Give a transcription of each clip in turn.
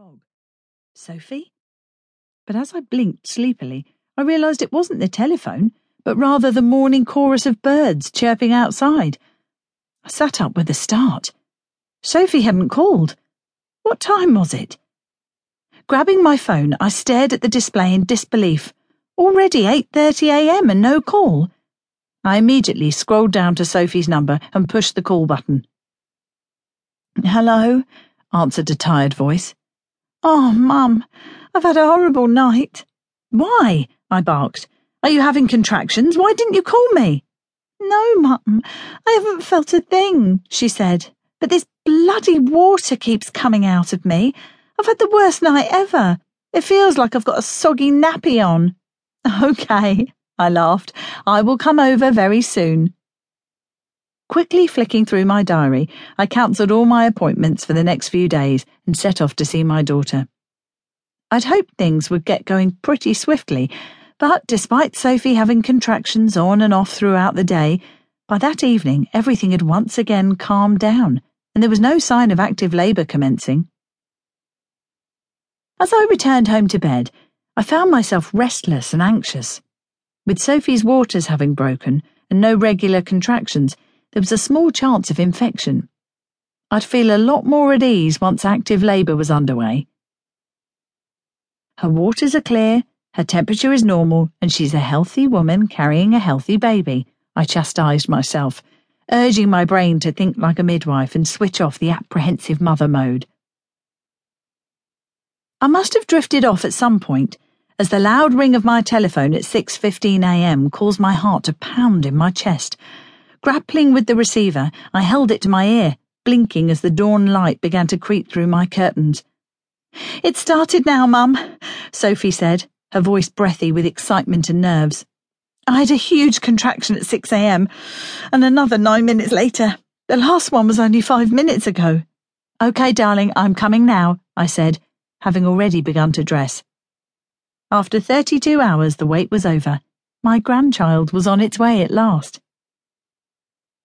fog. Sophie? But as I blinked sleepily, I realised it wasn't the telephone, but rather the morning chorus of birds chirping outside. I sat up with a start. Sophie hadn't called. What time was it? Grabbing my phone, I stared at the display in disbelief. Already 8:30 a.m. and no call. I immediately scrolled down to Sophie's number and pushed the call button. Hello, answered a tired voice. Oh, Mum, I've had a horrible night. Why? I barked. Are you having contractions? Why didn't you call me? No, Mum, I haven't felt a thing, she said. But this bloody water keeps coming out of me. I've had the worst night ever. It feels like I've got a soggy nappy on. Okay, I laughed. I will come over very soon. Quickly flicking through my diary, I cancelled all my appointments for the next few days and set off to see my daughter. I'd hoped things would get going pretty swiftly, but despite Sophie having contractions on and off throughout the day, by that evening everything had once again calmed down, and there was no sign of active labour commencing. As I returned home to bed, I found myself restless and anxious. With Sophie's waters having broken and no regular contractions, there was a small chance of infection. I'd feel a lot more at ease once active labour was underway. Her waters are clear, her temperature is normal, and she's a healthy woman carrying a healthy baby, I chastised myself, urging my brain to think like a midwife and switch off the apprehensive mother mode. I must have drifted off at some point, as the loud ring of my telephone at 6:15 a.m. caused my heart to pound in my chest. Grappling with the receiver, I held it to my ear, blinking as the dawn light began to creep through my curtains. It started now, Mum, Sophie said, her voice breathy with excitement and nerves. I had a huge contraction at 6 a.m. and another nine minutes later. The last one was only five minutes ago. OK, darling, I'm coming now, I said, having already begun to dress. After 32 hours, the wait was over. My grandchild was on its way at last.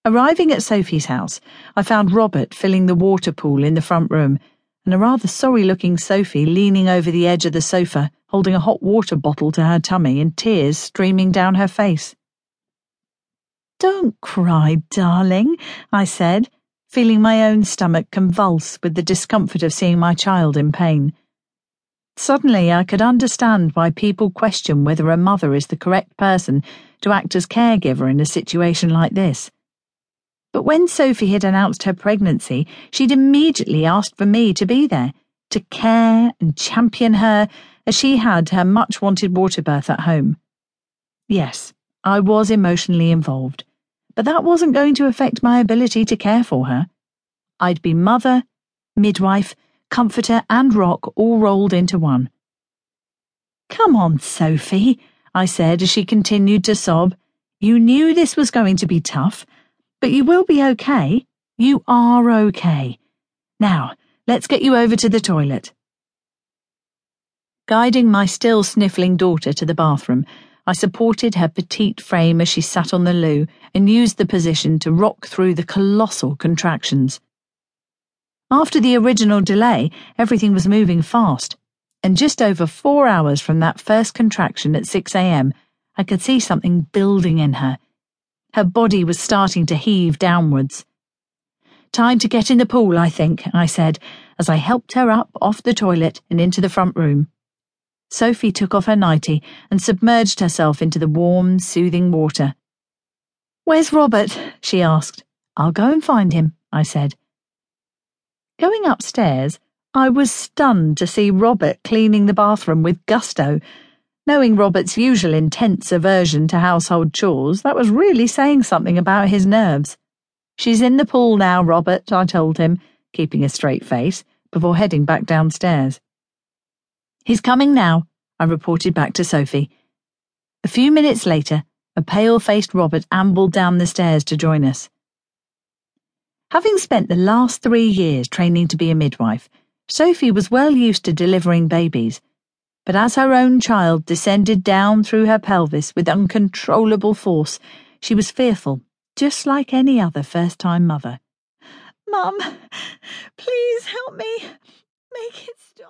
Arriving at Sophie's house, I found Robert filling the water pool in the front room and a rather sorry looking Sophie leaning over the edge of the sofa, holding a hot water bottle to her tummy and tears streaming down her face. Don't cry, darling, I said, feeling my own stomach convulse with the discomfort of seeing my child in pain. Suddenly, I could understand why people question whether a mother is the correct person to act as caregiver in a situation like this. But when Sophie had announced her pregnancy, she'd immediately asked for me to be there, to care and champion her as she had her much wanted water birth at home. Yes, I was emotionally involved, but that wasn't going to affect my ability to care for her. I'd be mother, midwife, comforter, and rock all rolled into one. Come on, Sophie, I said as she continued to sob. You knew this was going to be tough but you will be okay. You are okay. Now, let's get you over to the toilet. Guiding my still sniffling daughter to the bathroom, I supported her petite frame as she sat on the loo and used the position to rock through the colossal contractions. After the original delay, everything was moving fast, and just over four hours from that first contraction at 6 a.m., I could see something building in her her body was starting to heave downwards. Time to get in the pool, I think, I said, as I helped her up off the toilet and into the front room. Sophie took off her nightie and submerged herself into the warm, soothing water. Where's Robert? she asked. I'll go and find him, I said. Going upstairs, I was stunned to see Robert cleaning the bathroom with gusto Knowing Robert's usual intense aversion to household chores, that was really saying something about his nerves. She's in the pool now, Robert, I told him, keeping a straight face, before heading back downstairs. He's coming now, I reported back to Sophie. A few minutes later, a pale faced Robert ambled down the stairs to join us. Having spent the last three years training to be a midwife, Sophie was well used to delivering babies but as her own child descended down through her pelvis with uncontrollable force, she was fearful, just like any other first time mother. Mum, please help me. Make it stop.